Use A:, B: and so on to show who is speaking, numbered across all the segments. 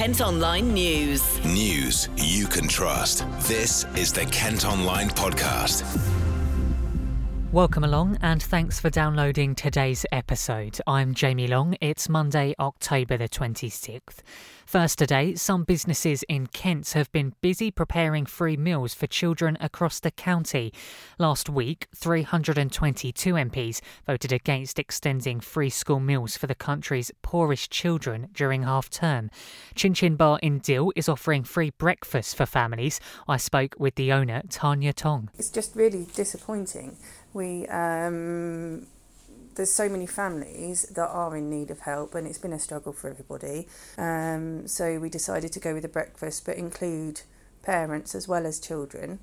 A: Kent Online News.
B: News you can trust. This is the Kent Online Podcast.
C: Welcome along and thanks for downloading today's episode. I'm Jamie Long. It's Monday, October the 26th. First today, some businesses in Kent have been busy preparing free meals for children across the county. Last week, 322 MPs voted against extending free school meals for the country's poorest children during half term. Chin Chin Bar in Deal is offering free breakfast for families. I spoke with the owner, Tanya Tong.
D: It's just really disappointing. We um, there's so many families that are in need of help, and it's been a struggle for everybody. Um, so we decided to go with a breakfast, but include parents as well as children.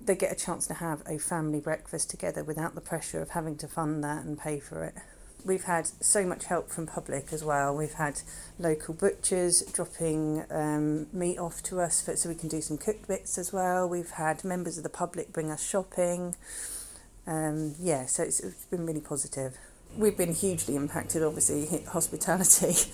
D: They get a chance to have a family breakfast together without the pressure of having to fund that and pay for it. We've had so much help from public as well. We've had local butchers dropping um, meat off to us for, so we can do some cooked bits as well. We've had members of the public bring us shopping. Um, yeah, so it's, it's been really positive we've been hugely impacted, obviously, hospitality.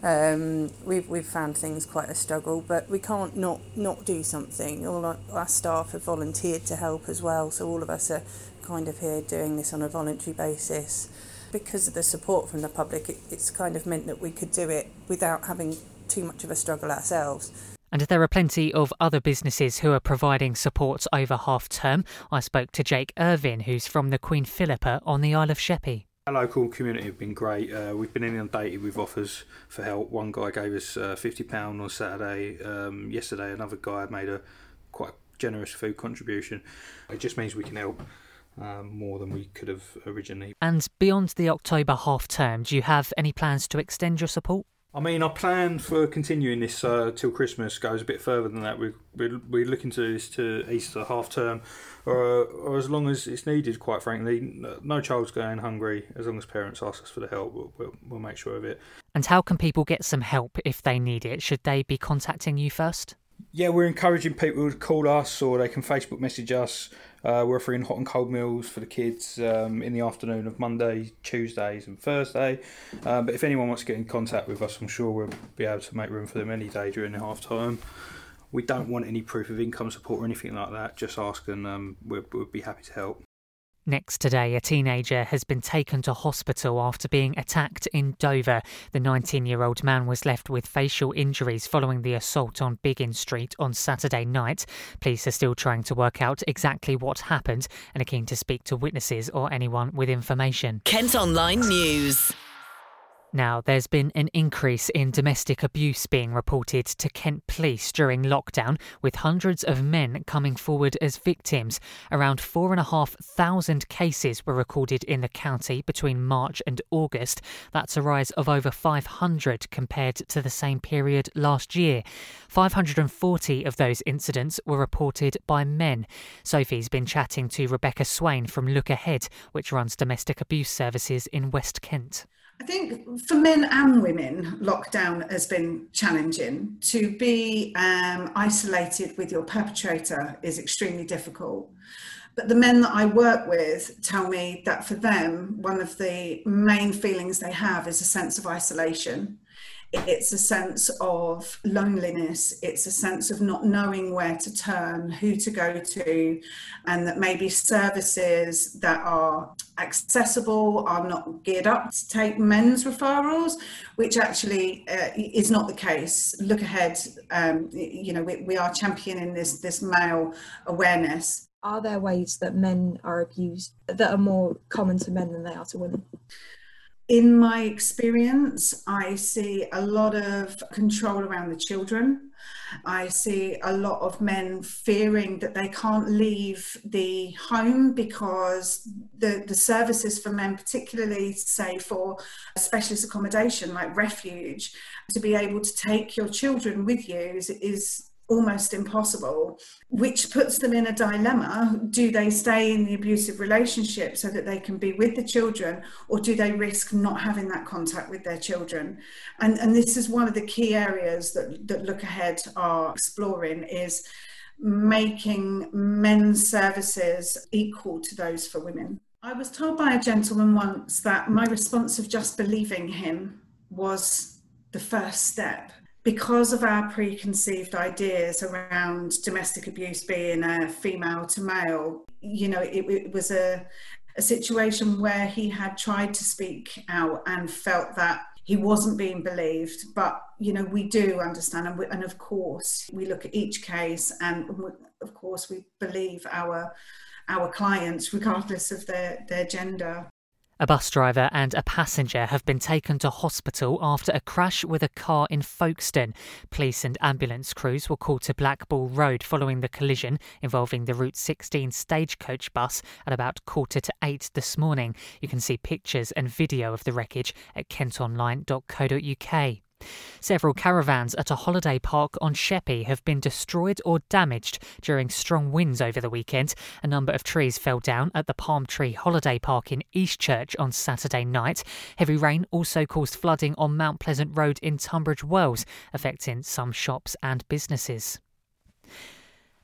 D: Um, we've, we've found things quite a struggle, but we can't not, not do something. All our, our staff have volunteered to help as well, so all of us are kind of here doing this on a voluntary basis. Because of the support from the public, it, it's kind of meant that we could do it without having too much of a struggle ourselves.
C: And there are plenty of other businesses who are providing support over half term. I spoke to Jake Irvin, who's from the Queen Philippa on the Isle of Sheppey.
E: Our local community have been great. Uh, we've been inundated with offers for help. One guy gave us uh, fifty pound on Saturday. Um, yesterday, another guy made a quite generous food contribution. It just means we can help. Um, more than we could have originally.
C: And beyond the October half term, do you have any plans to extend your support?
E: I mean, our plan for continuing this uh, till Christmas goes a bit further than that. We're, we're, we're looking to this to Easter half term, or, or as long as it's needed, quite frankly. No child's going hungry as long as parents ask us for the help. We'll, we'll, we'll make sure of it.
C: And how can people get some help if they need it? Should they be contacting you first?
E: Yeah, we're encouraging people to call us or they can Facebook message us. Uh, we're offering hot and cold meals for the kids um, in the afternoon of Monday, Tuesdays, and Thursday. Um, but if anyone wants to get in contact with us, I'm sure we'll be able to make room for them any day during the half time. We don't want any proof of income support or anything like that. Just ask and um, we'll, we'll be happy to help.
C: Next today, a teenager has been taken to hospital after being attacked in Dover. The 19 year old man was left with facial injuries following the assault on Biggin Street on Saturday night. Police are still trying to work out exactly what happened and are keen to speak to witnesses or anyone with information.
A: Kent Online News.
C: Now, there's been an increase in domestic abuse being reported to Kent Police during lockdown, with hundreds of men coming forward as victims. Around 4,500 cases were recorded in the county between March and August. That's a rise of over 500 compared to the same period last year. 540 of those incidents were reported by men. Sophie's been chatting to Rebecca Swain from Look Ahead, which runs domestic abuse services in West Kent.
F: I think for men and women, lockdown has been challenging. To be um, isolated with your perpetrator is extremely difficult. But the men that I work with tell me that for them, one of the main feelings they have is a sense of isolation it's a sense of loneliness. It's a sense of not knowing where to turn who to go to and that maybe services that are accessible are not geared up to take men's referrals which actually uh, is not the case. Look ahead um, you know we, we are championing this this male awareness.
G: Are there ways that men are abused that are more common to men than they are to women
F: in my experience, I see a lot of control around the children. I see a lot of men fearing that they can't leave the home because the, the services for men, particularly say for specialist accommodation like refuge, to be able to take your children with you is, is almost impossible, which puts them in a dilemma. Do they stay in the abusive relationship so that they can be with the children, or do they risk not having that contact with their children? And, and this is one of the key areas that, that Look Ahead are exploring is making men's services equal to those for women. I was told by a gentleman once that my response of just believing him was the first step because of our preconceived ideas around domestic abuse being a female to male, you know, it, it was a, a situation where he had tried to speak out and felt that he wasn't being believed. But, you know, we do understand. And, we, and of course, we look at each case and, of course, we believe our our clients regardless of their, their gender.
C: A bus driver and a passenger have been taken to hospital after a crash with a car in Folkestone. Police and ambulance crews were called to Black Bull Road following the collision involving the Route 16 stagecoach bus at about quarter to eight this morning. You can see pictures and video of the wreckage at kentonline.co.uk. Several caravans at a holiday park on Sheppey have been destroyed or damaged during strong winds over the weekend. A number of trees fell down at the Palm Tree Holiday Park in Eastchurch on Saturday night. Heavy rain also caused flooding on Mount Pleasant Road in Tunbridge Wells, affecting some shops and businesses.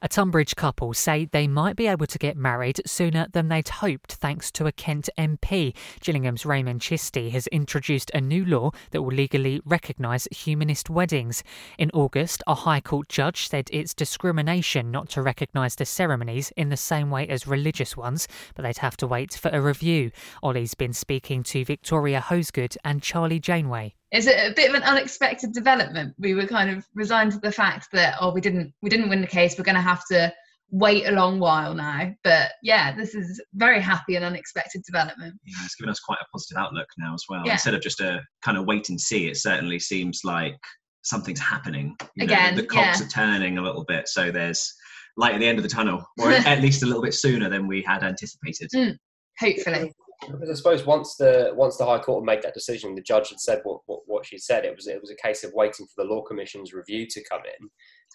C: A Tonbridge couple say they might be able to get married sooner than they'd hoped thanks to a Kent MP. Gillingham's Rehman Chishti has introduced a new law that will legally recognise humanist weddings. In August, a High Court judge said it's discrimination not to recognise the ceremonies in the same way as religious ones, but they'd have to wait for a review. Ollie's been speaking to Victoria Hosegood and Charlie Janeway
H: it's a, a, bit of an unexpected development. We were kind of resigned to the fact that oh, we didn't we didn't win the case. We're going to have to wait a long while now. But yeah, this is very happy and unexpected development.
I: Yeah, it's given us quite a positive outlook now as well. Yeah. Instead of just a kind of wait and see, it certainly seems like something's happening. You
H: Again,
I: know, the cogs
H: yeah.
I: are turning a little bit, so there's light at the end of the tunnel, or at least a little bit sooner than we had anticipated.
H: Mm, hopefully.
J: Because I suppose once the once the High Court had made that decision, the judge had said what, what, she said. It was it was a case of waiting for the Law Commission's review to come in.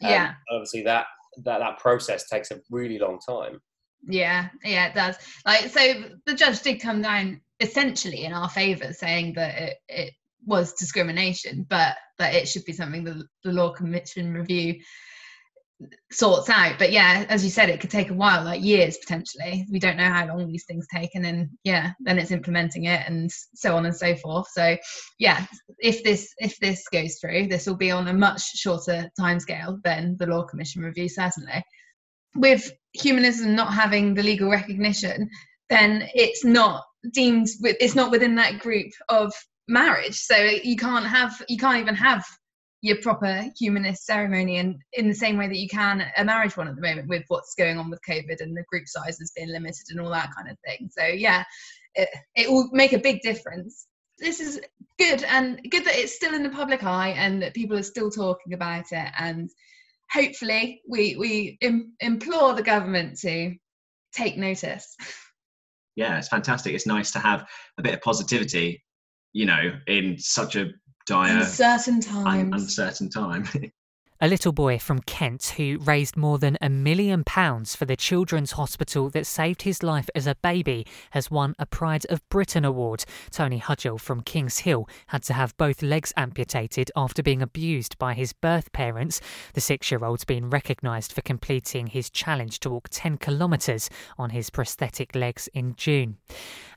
H: Um, yeah.
J: Obviously, that that that process takes a really long time.
H: Yeah, yeah, it does. Like, so the judge did come down essentially in our favour, saying that it, it was discrimination, but that it should be something that the Law Commission review sorts out. But yeah, as you said, it could take a while, like years potentially. We don't know how long these things take, and then yeah, then it's implementing it and so on and so forth. So yeah, if this if this goes through, this will be on a much shorter timescale than the Law Commission review, certainly. With humanism not having the legal recognition, then it's not deemed it's not within that group of marriage so you can't have you can't even have your proper humanist ceremony and in the same way that you can a marriage one at the moment with what's going on with covid and the group sizes being limited and all that kind of thing. So yeah it, it will make a big difference. This is good and good that it's still in the public eye and that people are still talking about it and hopefully we we Im- implore the government to take notice.
I: Yeah it's fantastic. It's nice to have a bit of positivity you know in such a dire,
H: uncertain times.
I: uncertain time.
C: A little boy from Kent who raised more than a million pounds for the children's hospital that saved his life as a baby has won a Pride of Britain award. Tony Hudgell from Kings Hill had to have both legs amputated after being abused by his birth parents. The six year old's been recognised for completing his challenge to walk 10 kilometres on his prosthetic legs in June.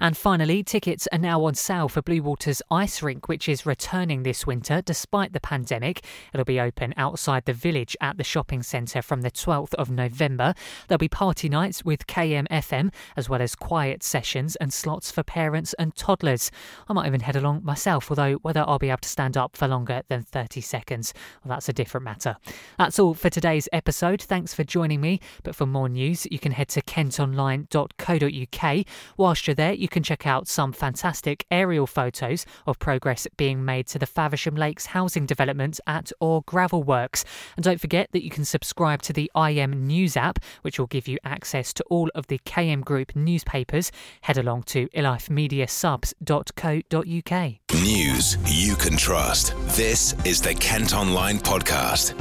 C: And finally, tickets are now on sale for Bluewater's Ice Rink, which is returning this winter despite the pandemic. It'll be open outside outside the village at the shopping centre from the 12th of November. There'll be party nights with KMFM, as well as quiet sessions and slots for parents and toddlers. I might even head along myself, although whether I'll be able to stand up for longer than 30 seconds, well, that's a different matter. That's all for today's episode. Thanks for joining me. But for more news, you can head to kentonline.co.uk. Whilst you're there, you can check out some fantastic aerial photos of progress being made to the Faversham Lakes housing development at Oare Gravel Works. And don't forget that you can subscribe to the KM News app, which will give you access to all of the KM Group newspapers. Head along to elifemediasubs.co.uk.
B: News you can trust. This is the Kent Online Podcast.